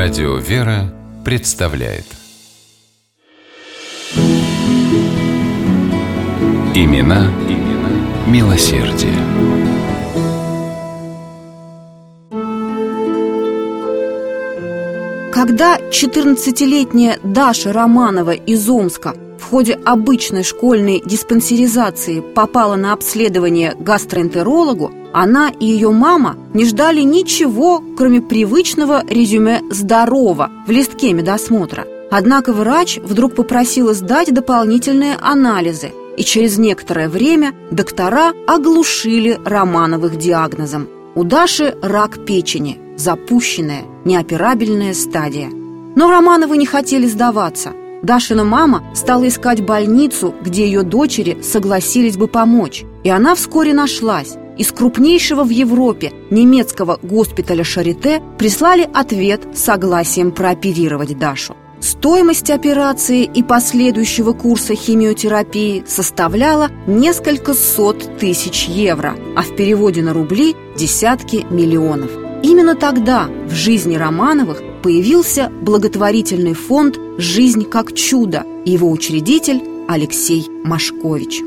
Радио «Вера» представляет Имена, имена милосердие. Когда 14-летняя Даша Романова из Омска в ходе обычной школьной диспансеризации попала на обследование гастроэнтерологу, она и ее мама не ждали ничего, кроме привычного резюме «здорово» в листке медосмотра. Однако врач вдруг попросила сдать дополнительные анализы, и через некоторое время доктора оглушили Романовых диагнозом. У Даши рак печени, запущенная, неоперабельная стадия. Но Романовы не хотели сдаваться. Дашина мама стала искать больницу, где ее дочери согласились бы помочь. И она вскоре нашлась. Из крупнейшего в Европе немецкого госпиталя Шарите прислали ответ с согласием прооперировать Дашу. Стоимость операции и последующего курса химиотерапии составляла несколько сот тысяч евро, а в переводе на рубли – десятки миллионов. Именно тогда в жизни Романовых появился благотворительный фонд «Жизнь как чудо» его учредитель Алексей Машкович.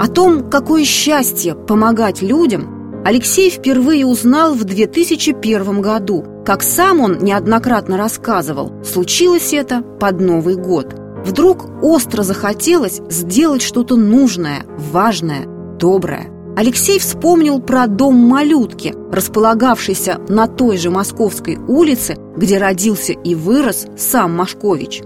О том, какое счастье помогать людям, Алексей впервые узнал в 2001 году. Как сам он неоднократно рассказывал, случилось это под Новый год. Вдруг остро захотелось сделать что-то нужное, важное, доброе. Алексей вспомнил про дом малютки, располагавшийся на той же Московской улице, где родился и вырос сам Машкович.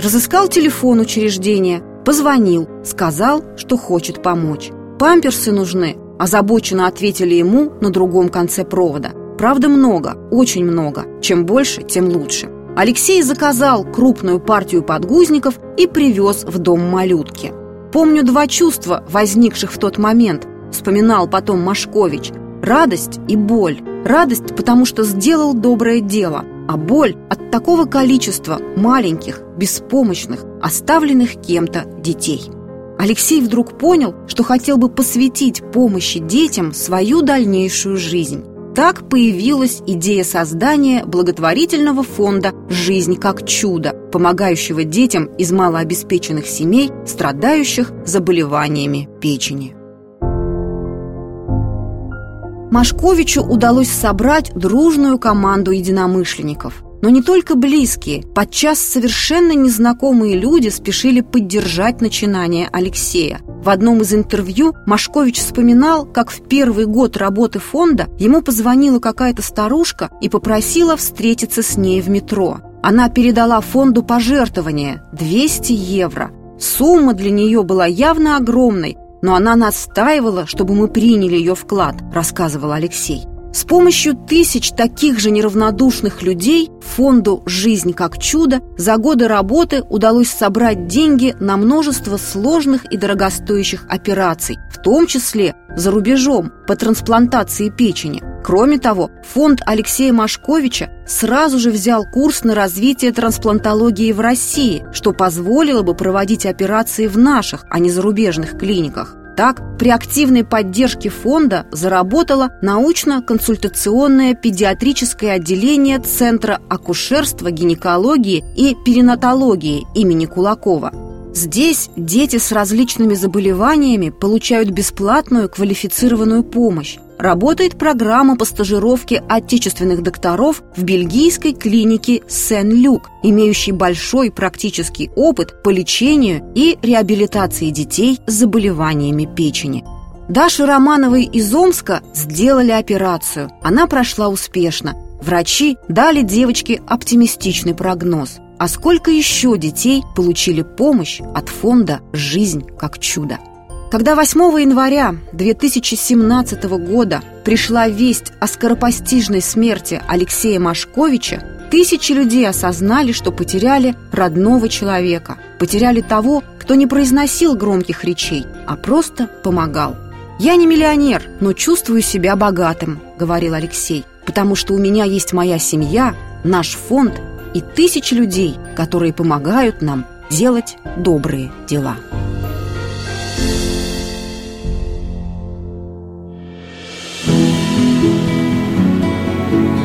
Разыскал телефон учреждения – Позвонил, сказал, что хочет помочь. «Памперсы нужны», – озабоченно ответили ему на другом конце провода. Правда, много, очень много. Чем больше, тем лучше. Алексей заказал крупную партию подгузников и привез в дом малютки. «Помню два чувства, возникших в тот момент», – вспоминал потом Машкович. «Радость и боль. Радость, потому что сделал доброе дело – а боль от такого количества маленьких, беспомощных, оставленных кем-то детей. Алексей вдруг понял, что хотел бы посвятить помощи детям свою дальнейшую жизнь. Так появилась идея создания благотворительного фонда «Жизнь как чудо», помогающего детям из малообеспеченных семей, страдающих заболеваниями печени. Машковичу удалось собрать дружную команду единомышленников. Но не только близкие, подчас совершенно незнакомые люди спешили поддержать начинание Алексея. В одном из интервью Машкович вспоминал, как в первый год работы фонда ему позвонила какая-то старушка и попросила встретиться с ней в метро. Она передала фонду пожертвование – 200 евро. Сумма для нее была явно огромной, но она настаивала, чтобы мы приняли ее вклад, рассказывал Алексей. С помощью тысяч таких же неравнодушных людей фонду «Жизнь как чудо» за годы работы удалось собрать деньги на множество сложных и дорогостоящих операций, в том числе за рубежом по трансплантации печени. Кроме того, фонд Алексея Машковича сразу же взял курс на развитие трансплантологии в России, что позволило бы проводить операции в наших, а не зарубежных клиниках. Так, при активной поддержке фонда заработало научно-консультационное педиатрическое отделение Центра акушерства, гинекологии и перинатологии имени Кулакова. Здесь дети с различными заболеваниями получают бесплатную квалифицированную помощь. Работает программа по стажировке отечественных докторов в бельгийской клинике Сен-Люк, имеющей большой практический опыт по лечению и реабилитации детей с заболеваниями печени. Даше Романовой из Омска сделали операцию. Она прошла успешно. Врачи дали девочке оптимистичный прогноз. А сколько еще детей получили помощь от фонда «Жизнь как чудо»? Когда 8 января 2017 года пришла весть о скоропостижной смерти Алексея Машковича, тысячи людей осознали, что потеряли родного человека, потеряли того, кто не произносил громких речей, а просто помогал. «Я не миллионер, но чувствую себя богатым», — говорил Алексей, «потому что у меня есть моя семья, наш фонд и тысячи людей, которые помогают нам делать добрые дела».